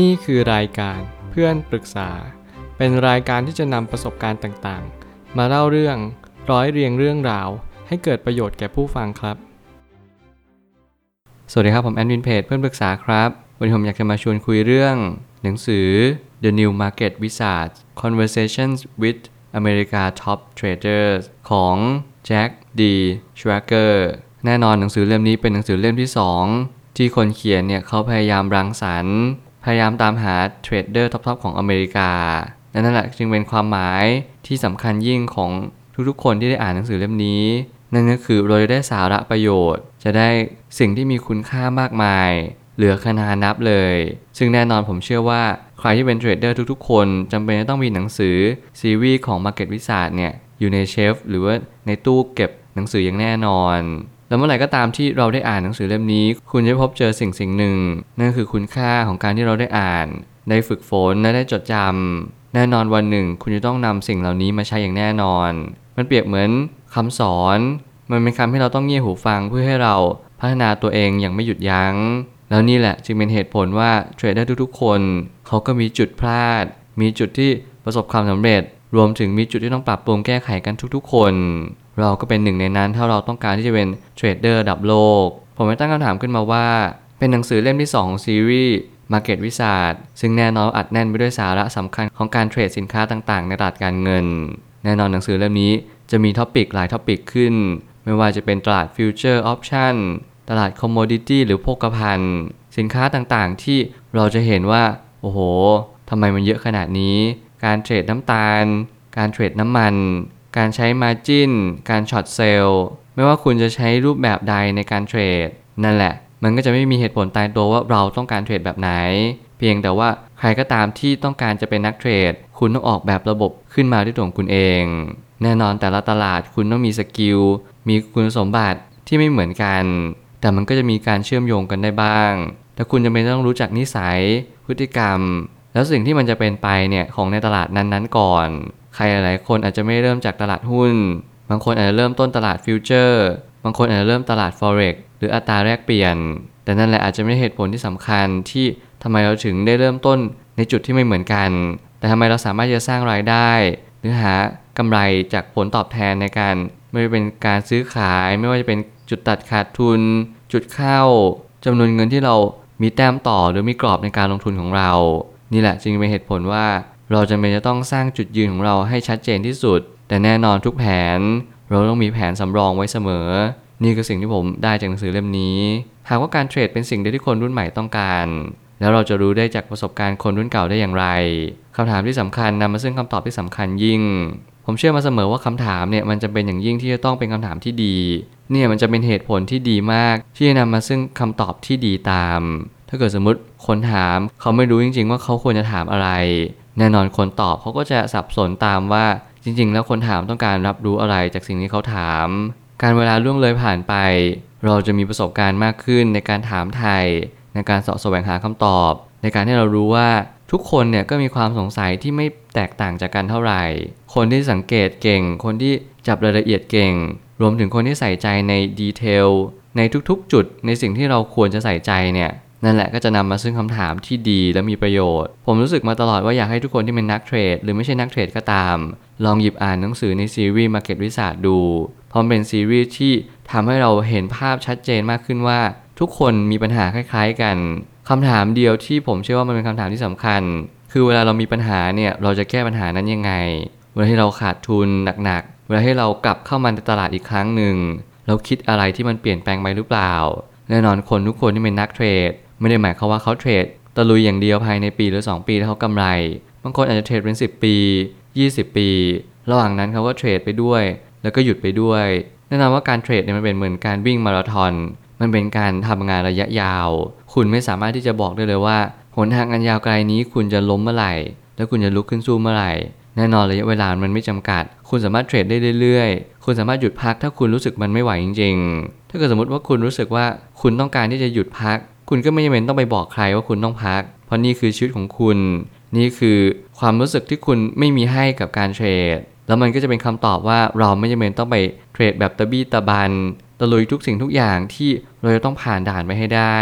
นี่คือรายการเพื่อนปรึกษา เป็นรายการที่จะนำประสบการณ์ต่างๆ มาเล่าเรื่องร้อยเรียงเรื่องราว ให้เกิดประโยชน์แก่ผู้ฟังครับ สวัสดีครับผมแอดมินเพจเพื่อนปรึกษาครับ วันนี้ผมอยากจะมาชวนคุยเรื่อง หนังสือ The New Market Wizards Conversations with America Top Traders ของแจ็คดีชวเกอร์แน่นอนหนังสือเล่มนี้เป็นหนังสือเล่มที่ 2 ที่คนเขียนเนี่ยเขาพยายามรังสรรค์ พยายามตามหาเทรดเดอร์ top ๆของอเมริกาและนั่นแหละจึงเป็นความหมายที่สำคัญยิ่งของทุกๆคนที่ได้อ่านหนังสือเล่มนี้ นั่นก็คือเราจะได้สาระประโยชน์ จะได้สิ่งที่มีคุณค่ามากมาย เหลือคณานับเลย ซึ่งแน่นอนผมเชื่อว่าใครที่เป็นเทรดเดอร์ทุกๆ คนจำเป็นจะต้องมีหนังสือซีรีส์ของ Market Wizard เนี่ยอยู่ใน shelf หรือว่าในตู้เก็บหนังสืออย่างแน่นอน แล้วเมื่อไหร่ก็ตามที่เราได้อ่านหนังสือเล่มนี้ คุณจะพบเจอสิ่งสิ่งหนึ่ง นั่นคือคุณค่าของการที่เราได้อ่าน ได้ฝึกฝนและได้จดจำแน่นอนวันหนึ่ง คุณจะต้องนำสิ่งเหล่านี้มาใช้อย่างแน่นอน มันเปรียบเหมือนคำสอน มันเป็นคำที่เราต้องเงี่ยหูฟังเพื่อให้เราพัฒนาตัวเองอย่างไม่หยุดยัง้ง แล้วนี่แหละจึงเป็นเหตุผลว่าเทรดเดอร์ทุกๆ คน เขาก็มีจุดพลาด มีจุดที่ประสบความสำเร็จ รวมถึงมีจุดที่ต้องปรับปรุงแก้ไขกันทุกๆ คน เราก็เป็นหนึ่งในนั้นถ้าเราต้องการที่จะเป็นเทรดเดอร์ระดับโลก ผมไม่ตั้งคำถามขึ้นมาว่า เป็นหนังสือเล่มที่ 2 ของซีรีส์ Market Wizard ซึ่งแน่นอนอัดแน่นไปด้วยสาระสำคัญของการเทรดสินค้าต่างๆ ในตลาดการเงิน แน่นอนหนังสือเล่มนี้จะมี topic หลาย topic ขึ้น ไม่ว่าจะเป็นตลาด future option ตลาด commodity หรือโภคภัณฑ์ สินค้าต่างๆ ที่เราจะเห็นว่า โอ้โหทำไมมันเยอะขนาดนี้ การเทรดน้ำตาล การเทรดน้ำมัน การใช้ margin การ short sell ไม่ว่าคุณจะใช้รูปแบบใดในการเทรด นั่นแหละ มันก็จะไม่มีเหตุผลตายตัวว่าเราต้องการเทรดแบบไหน เพียงแต่ว่าใครก็ตามที่ต้องการจะเป็นนักเทรด คุณต้องออกแบบระบบขึ้นมาด้วยตัวของคุณเอง แน่นอนแต่ละตลาดคุณต้องมี skillมีคุณสมบัติที่ไม่เหมือนกัน แต่มันก็จะมีการเชื่อมโยงกันได้บ้าง แต่คุณจะเป็นต้องรู้จักนิสัยพฤติกรรม แล้วสิ่งที่มันจะเป็นไปเนี่ยของในตลาดนั้นๆก่อน ใครหลายๆคนอาจจะไม่เริ่มจากตลาดหุ้น บางคนอาจจะเริ่มต้นตลาดฟิวเจอร์ บางคนอาจจะเริ่มตลาด forex หรืออัตราแลกเปลี่ยน แต่นั่นแหละอาจจะไม่เหตุผลที่สำคัญที่ทำไมเราถึงได้เริ่มต้นในจุดที่ไม่เหมือนกัน แต่ทำไมเราสามารถจะสร้างรายได้ หรือหากำไรจากผลตอบแทนในการไม่ว่าจะเป็นการซื้อขาย ไม่ว่าจะเป็นจุดตัดขาดทุน จุดเข้าจำนวนเงินที่เรามีแต้มต่อหรือมีกรอบในการลงทุนของเรา นี่แหละจึงเป็นเหตุผลว่า เราจำเป็นจะต้องสร้างจุดยืนของเราให้ชัดเจนที่สุด แต่แน่นอนทุกแผน เราต้องมีแผนสำรองไว้เสมอ นี่คือสิ่งที่ผมได้จากหนังสือเล่มนี้ หากว่าการเทรดเป็นสิ่งที่คนรุ่นใหม่ต้องการ แล้วเราจะรู้ได้จากประสบการณ์คนรุ่นเก่าได้อย่างไรคำถามที่สำคัญนำมาซึ่งคำตอบที่สำคัญยิ่งผมเชื่อมาเสมอว่าคำถามเนี่ยมันจะเป็นอย่างยิ่งที่จะต้องเป็นคำถามที่ดี เนี่ยมันจะเป็นเหตุผลที่ดีมาก ที่จะนำมาซึ่งคำตอบที่ดีตาม ถ้าเกิดสมมติคนถามเขาไม่รู้จริง ๆ ว่าเขาควรจะถามอะไร แน่นอนคนตอบเขาก็จะสับสนตามว่าจริง ๆ แล้วคนถามต้องการรับรู้อะไรจากสิ่งที่เขาถาม การเวลาล่วงเลยผ่านไป เราจะมีประสบการณ์มากขึ้นในการถามไทย ในการสาะแสวงหาคำตอบ ในการที่เรารู้ว่าทุกคนเนี่ยก็มีความสงสัยที่ไม่แตกต่างจากกันเท่าไหร่ คนที่สังเกตเก่ง คนที่จับรายละเอียดเก่ง รวมถึงคนที่ใส่ใจในดีเทลในทุกๆ จุดในสิ่งที่เราควรจะใส่ใจเนี่ย นั่นแหละก็จะนำมาซึ่งคำถามที่ดีและมีประโยชน์ ผมรู้สึกมาตลอดว่าอยากให้ทุกคนที่เป็นนักเทรด หรือไม่ใช่นักเทรดก็ตาม ลองหยิบอ่านหนังสือในซีรีส์ Market Wizard ดู เพราะมันเป็นซีรีส์ที่ทำให้เราเห็นภาพชัดเจนมากขึ้นว่า ทุกคนมีปัญหาคล้าย ๆ กันคำถามเดียวที่ผมเชื่อว่ามันเป็นคำถามที่สำคัญ คือเวลาเรามีปัญหาเนี่ยเราจะแก้ปัญหานั้นยังไง เวลาที่เราขาดทุนหนักๆ เวลาที่เรากลับเข้ามาในตลาดอีกครั้งหนึ่งเราคิดอะไรที่มันเปลี่ยนแปลงไปหรือเปล่า แน่นอนคนทุกคนที่เป็นนักเทรด ไม่ได้หมายความว่าเขาเทรดตะลุยอย่างเดียวภายในปีหรือ 2 ปีแล้วเขากำไร บางคนอาจจะเทรดเป็น 10 ปี 20 ปี ระหว่างนั้นเขาก็เทรดไปด้วย แล้วก็หยุดไปด้วยแน่นอนว่าการเทรดเนี่ยมันเป็นเหมือนการวิ่งมาราธอน มันเป็นการทำงานระยะยาว คุณไม่สามารถที่จะบอกได้เลยว่าหนทางอันยาวไกลนี้คุณจะล้มเมื่อไหร่ แล้วคุณจะลุกขึ้นสู้เมื่อไหร่ แน่นอนระยะเวลามันไม่จำกัด คุณสามารถเทรดได้เรื่อยๆ คุณสามารถหยุดพักถ้าคุณรู้สึกมันไม่ไหวจริง ๆ ถ้าเกิดสมมติว่าคุณรู้สึกว่าคุณต้องการที่จะหยุดพัก คุณก็ไม่จำเป็นต้องไปบอกใครว่าคุณต้องพัก เพราะนี่คือชีวิตของคุณ นี่คือความรู้สึกที่คุณไม่มีให้กับการเทรด แล้วมันก็จะเป็นคำตอบว่าเราไม่จำเป็นต้องไปเทรดแบบตะบี้ตะบันตะลุยทุกสิ่งทุกอย่างที่เราจะต้องผ่านด่านไปให้ได้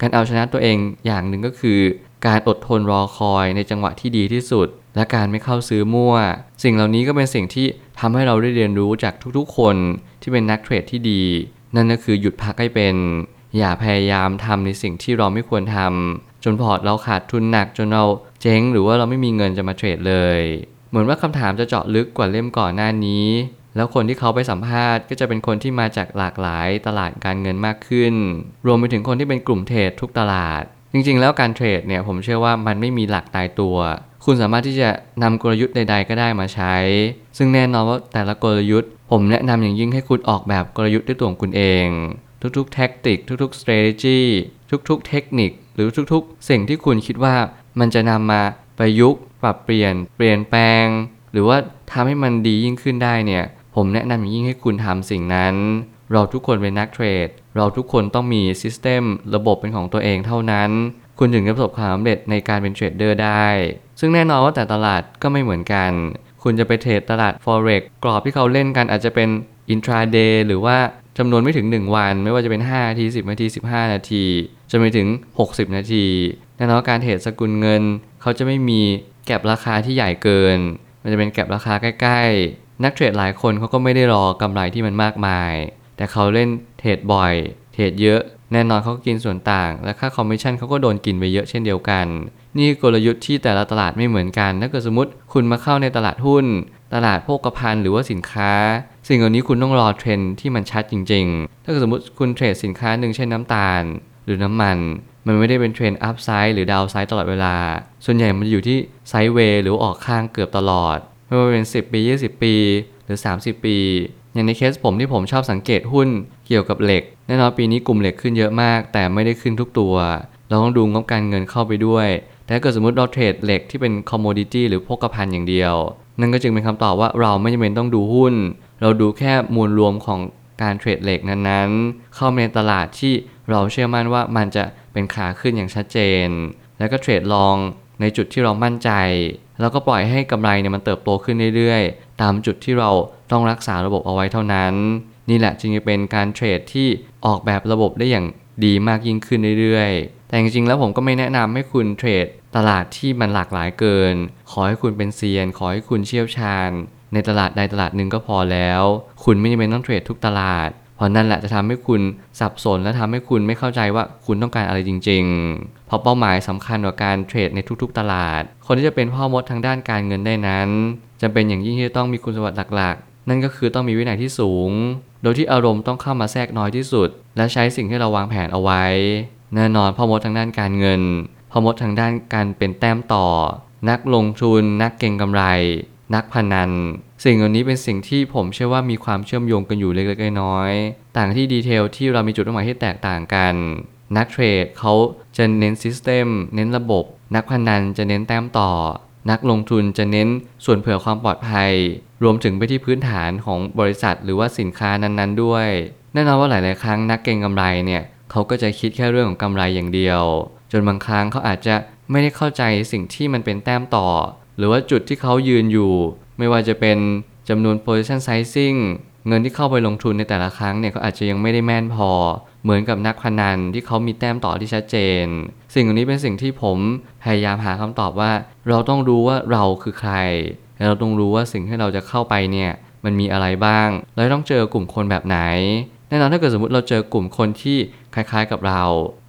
การเอาชนะตัวเองอย่างหนึ่งก็คือ การอดทนรอคอยในจังหวะที่ดีที่สุด และการไม่เข้าซื้อมั่ว สิ่งเหล่านี้ก็เป็นสิ่งที่ทำให้เราได้เรียนรู้จากทุกๆคนที่เป็นนักเทรดที่ดี นั่นก็คือหยุดพักให้เป็น อย่าพยายามทำในสิ่งที่เราไม่ควรทำจนพอร์ตเราขาดทุนหนักจนเราเจ๊งหรือว่าเราไม่มีเงินจะมาเทรดเลย เหมือนว่าคำถามจะเจาะลึกกว่าเล่มก่อนหน้านี้ แล้วคนที่เขาไปสัมภาษณ์ก็จะเป็นคนที่มาจากหลากหลายตลาดการเงินมากขึ้น รวมไปถึงคนที่เป็นกลุ่มเทรดทุกตลาด จริงๆ แล้วการเทรดเนี่ยผมเชื่อว่ามันไม่มีหลักตายตัว คุณสามารถที่จะนำกลยุทธ์ใด ๆ ก็ได้มาใช้ ซึ่งแน่นอนว่าแต่ละกลยุทธ์ ผมแนะนำอย่างยิ่งให้คุณออกแบบกลยุทธ์ด้วยตัวของคุณเอง ทุกๆ tactic ทุกๆ strategy ทุกๆ เทคนิค หรือทุกๆ สิ่งที่คุณคิดว่ามันจะนำมาประยุกต์ปรับเปลี่ยน เปลี่ยนแปลง หรือว่าทำให้มันดียิ่งขึ้นได้เนี่ย ผมแนะนำอย่างยิ่งให้คุณทำสิ่งนั้น เราทุกคนเป็นนักเทรด เราทุกคนต้องมี system ระบบเป็นของตัวเองเท่านั้น คุณถึงจะประสบความสำเร็จในการเป็นเทรดเดอร์ได้ ซึ่งแน่นอนว่าแต่ตลาดก็ไม่เหมือนกัน คุณจะไปเทรดตลาด forex กรอบที่เขาเล่นกันอาจจะเป็น intraday หรือว่าจำนวนไม่ถึง 1 วัน ไม่ว่าจะเป็น 5 นาที 10 นาที 15 นาทีจะไปถึง 60 นาทีแน่นอนการเทรดสกุลเงิน เขาจะไม่มี gap ราคาที่ใหญ่เกิน มันจะเป็น gap ราคาใกล้ๆ นักเทรดหลายคนเขาก็ไม่ได้รอกำไรที่มันมากมาย แต่เขาเล่นเทรดบ่อย เทรดเยอะ แน่นอนเขาก็กินส่วนต่าง และค่าคอมมิชชั่นเขาก็โดนกินไปเยอะเช่นเดียวกัน นี่กลยุทธ์ที่แต่ละตลาดไม่เหมือนกันถ้าเกิดสมมติคุณมาเข้าในตลาดหุ้น ตลาดโภคภัณฑ์หรือว่าสินค้า สิ่งเหล่านี้คุณต้องรอเทรนด์ที่มันชัดจริง ๆ ถ้าเกิดสมมติคุณเทรดสินค้าหนึ่งเช่นน้ำตาล หรือน้ำมัน มันไม่ได้เป็นเทรนด์ upside หรือ downside ตลอดเวลา ส่วนใหญ่มันอยู่ที่ sideway หรือออกข้างเกือบตลอดไม่ว่าเป็น 10 ปี 20 ปี หรือ 30 ปี อย่างในเคสผมที่ผมชอบสังเกตหุ้นเกี่ยวกับเหล็ก แน่นอนปีนี้กลุ่มเหล็กขึ้นเยอะมาก แต่ไม่ได้ขึ้นทุกตัว เราต้องดูงบการเงินเข้าไปด้วย แต่ถ้าเกิดสมมติเราเทรดเหล็กที่เป็นคอมโมดิตี้หรือโภคภัณฑ์อย่างเดียว นั่นก็จึงเป็นคำตอบว่าเราไม่จำเป็นต้องดูหุ้น เราดูแค่มวลรวมของการเทรดเหล็กนั้นๆ เข้ามาในตลาดที่เราเชื่อมั่นว่ามันจะเป็นขาขึ้นอย่างชัดเจน แล้วก็เทรดลองในจุดที่เรามั่นใจ แล้วก็ปล่อยให้กำไรเนี่ยมันเติบโตขึ้นเรื่อยๆ ตามจุดที่เรา ต้องรักษาระบบเอาไว้เท่านั้น นี่แหละจึงจะเป็นการเทรดที่ออกแบบระบบได้อย่างดีมากยิ่งขึ้นเรื่อยๆ แต่จริงๆแล้วผมก็ไม่แนะนำให้คุณเทรดตลาดที่มันหลากหลายเกิน ขอให้คุณเป็นเซียน ขอให้คุณเชี่ยวชาญ ในตลาดใดตลาดหนึ่งก็พอแล้ว คุณไม่จำเป็นต้องเทรดทุกตลาด เพราะนั่นแหละจะทำให้คุณสับสนและทำให้คุณไม่เข้าใจว่าคุณต้องการอะไรจริง ๆ เพราะเป้าหมายสำคัญกว่าการเทรดในทุก ๆ ตลาด คนที่จะเป็นพ่อมดทางด้านการเงินได้นั้นจำเป็นอย่างยิ่งที่จะต้องมีคุณสมบัติหลัก นั่นก็คือต้องมีวินัยที่สูง โดยที่อารมณ์ต้องเข้ามาแทรกน้อยที่สุด และใช้สิ่งที่เราวางแผนเอาไว้ แน่นอนพ่อมดทางด้านการเงินพ่อมดทางด้านการเป็นแต้มต่อ นักลงทุน นักเก็งกำไร นักพนัน สิ่งเหล่านี้เป็นสิ่งที่ผมเชื่อว่ามีความเชื่อมโยงกันอยู่เล็กๆน้อยๆต่างที่ detail ที่เรามีจุดมุ่งหมายที่แตกต่างกัน นักเทรดเขาจะเน้น system เน้นระบบ นักพนันจะเน้นแต้มต่อ นักลงทุนจะเน้นส่วนเผื่อความปลอดภัย รวมถึงไปที่พื้นฐานของบริษัทหรือว่าสินค้านั้นๆ ด้วยแน่นอนว่าหลาย ๆ ครั้งนักเก็งกำไรเนี่ยเขาก็จะคิดแค่เรื่องของกำไรอย่างเดียว จนบางครั้งเขาอาจจะไม่ได้เข้าใจสิ่งที่มันเป็นแต้มต่อ หรือว่าจุดที่เขายืนอยู่ ไม่ว่าจะเป็นจำนวน position sizing เงินที่เข้าไปลงทุนในแต่ละครั้งเนี่ยเขาอาจจะยังไม่ได้แม่นพอ เหมือนกับนักพนันที่เขามีแต้มต่อที่ชัดเจน สิ่งเหล่านี้เป็นสิ่งที่ผมพยายามหาคำตอบว่า เราต้องรู้ว่าเราคือใคร และเราต้องรู้ว่าสิ่งที่เราจะเข้าไปเนี่ยมันมีอะไรบ้าง เราต้องเจอกลุ่มคนแบบไหนแน่นอนถ้าเกิดสมมติเราเจอกลุ่มคนที่คล้ายๆกับเรา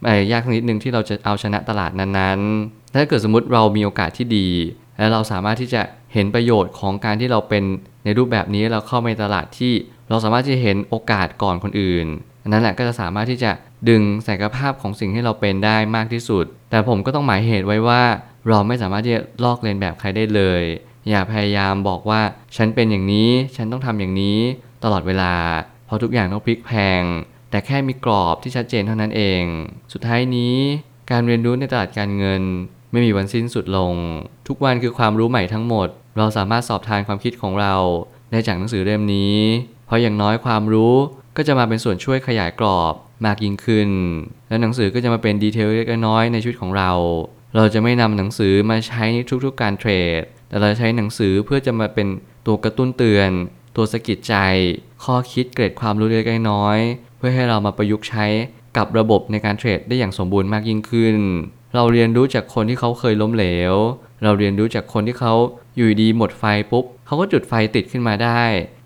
อาจจะยากนิดนึงที่เราจะเอาชนะตลาดนั้นๆ ถ้าเกิดสมมติเรามีโอกาสที่ดี และเราสามารถที่จะเห็นประโยชน์ของการที่เราเป็นในรูปแบบนี้เราเข้าไปตลาดที่เราสามารถที่จะเห็นโอกาสก่อนคนอื่นอันนั้นแหละก็จะสามารถที่จะดึงศักยภาพของสิ่งที่เราเป็นได้มากที่สุด แต่ผมก็ต้องหมายเหตุไว้ว่า เราไม่สามารถที่จะลอกเลียนแบบใครได้เลย อย่าพยายามบอกว่าฉันเป็นอย่างนี้ ฉันต้องทำอย่างนี้ตลอดเวลา เพราะทุกอย่างต้องพลิกแพง แต่แค่มีกรอบที่ชัดเจนเท่านั้นเอง สุดท้ายนี้ การเรียนรู้ในตลาดการเงิน ไม่มีวันสิ้นสุดลง ทุกวันคือความรู้ใหม่ทั้งหมด เราสามารถสอบทานความคิดของเราได้จากหนังสือเล่มนี้ เพราะอย่างน้อยความรู้ก็จะมาเป็นส่วนช่วยขยายกรอบมากยิ่งขึ้น และหนังสือก็จะมาเป็นดีเทลเล็กน้อยในชีวิตของเรา เราจะไม่นำหนังสือมาใช้ในทุกๆการเทรด แต่เราใช้หนังสือเพื่อจะมาเป็นตัวกระตุ้นเตือน ตัวสะกิดใจ ข้อคิดเกร็ดความรู้เล็กน้อย เพื่อให้เรามาประยุกต์ใช้กับระบบในการเทรดได้อย่างสมบูรณ์มากยิ่งขึ้น เราเรียนรู้จากคนที่เขาเคยล้มเหลว เราเรียนรู้จากคนที่เขาอยู่ดีหมดไฟปุ๊บเขาก็จุดไฟติดขึ้นมาได้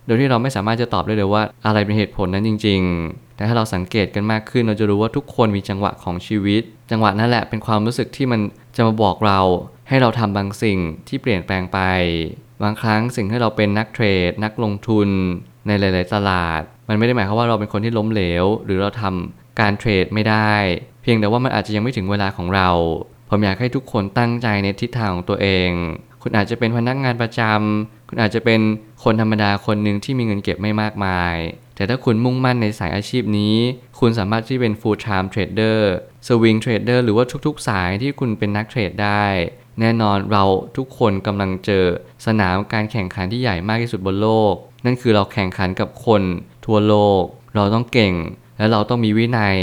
โดยที่เราไม่สามารถจะตอบได้เลยว่าอะไรเป็นเหตุผลนั้นจริง ๆ แต่ถ้าเราสังเกตกันมากขึ้นเราจะรู้ว่าทุกคนมีจังหวะของชีวิต จังหวะนั่นแหละเป็นความรู้สึกที่มันจะมาบอกเรา ให้เราทำบางสิ่งที่เปลี่ยนแปลงไป บางครั้งสิ่งที่เราเป็นนักเทรด นักลงทุน ในหลาย ๆ ตลาด มันไม่ได้หมายความว่าเราเป็นคนที่ล้มเหลว หรือเราทำการเทรดไม่ได้ เพียงแต่ว่ามันอาจจะยังไม่ถึงเวลาของเรา ผมอยากให้ทุกคนตั้งใจในทิศทางของตัวเอง คุณอาจจะเป็นพนักงานประจำคุณอาจจะเป็นคนธรรมดาคนหนึ่งที่มีเงินเก็บไม่มากมายแต่ถ้าคุณมุ่งมั่นในสายอาชีพนี้ คุณสามารถที่เป็น full time trader swing trader หรือว่าทุกๆ สายที่คุณเป็นนักเทรดได้ แน่นอนเราทุกคนกำลังเจอสนามการแข่งขันที่ใหญ่มากที่สุดบนโลก นั่นคือเราแข่งขันกับคนทั่วโลก เราต้องเก่ง และเราต้องมีวินัย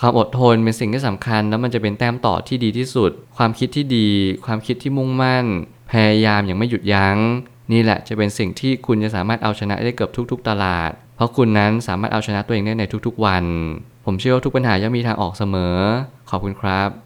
ความอดทนเป็นสิ่งที่สำคัญ แล้วมันจะเป็นแต้มต่อที่ดีที่สุด ความคิดที่ดี ความคิดที่มุ่งมั่น พยายามอย่างไม่หยุดยัง้ง นี่แหละจะเป็นสิ่งที่คุณจะสามารถเอาชนะได้เกือบทุก ๆ ตลาด เพราะคุณนั้นสามารถเอาชนะตัวเองได้ในทุกๆวัน ผมเชื่อว่าทุกปัญหาย่อมมีทางออกเสมอ ขอบคุณครับ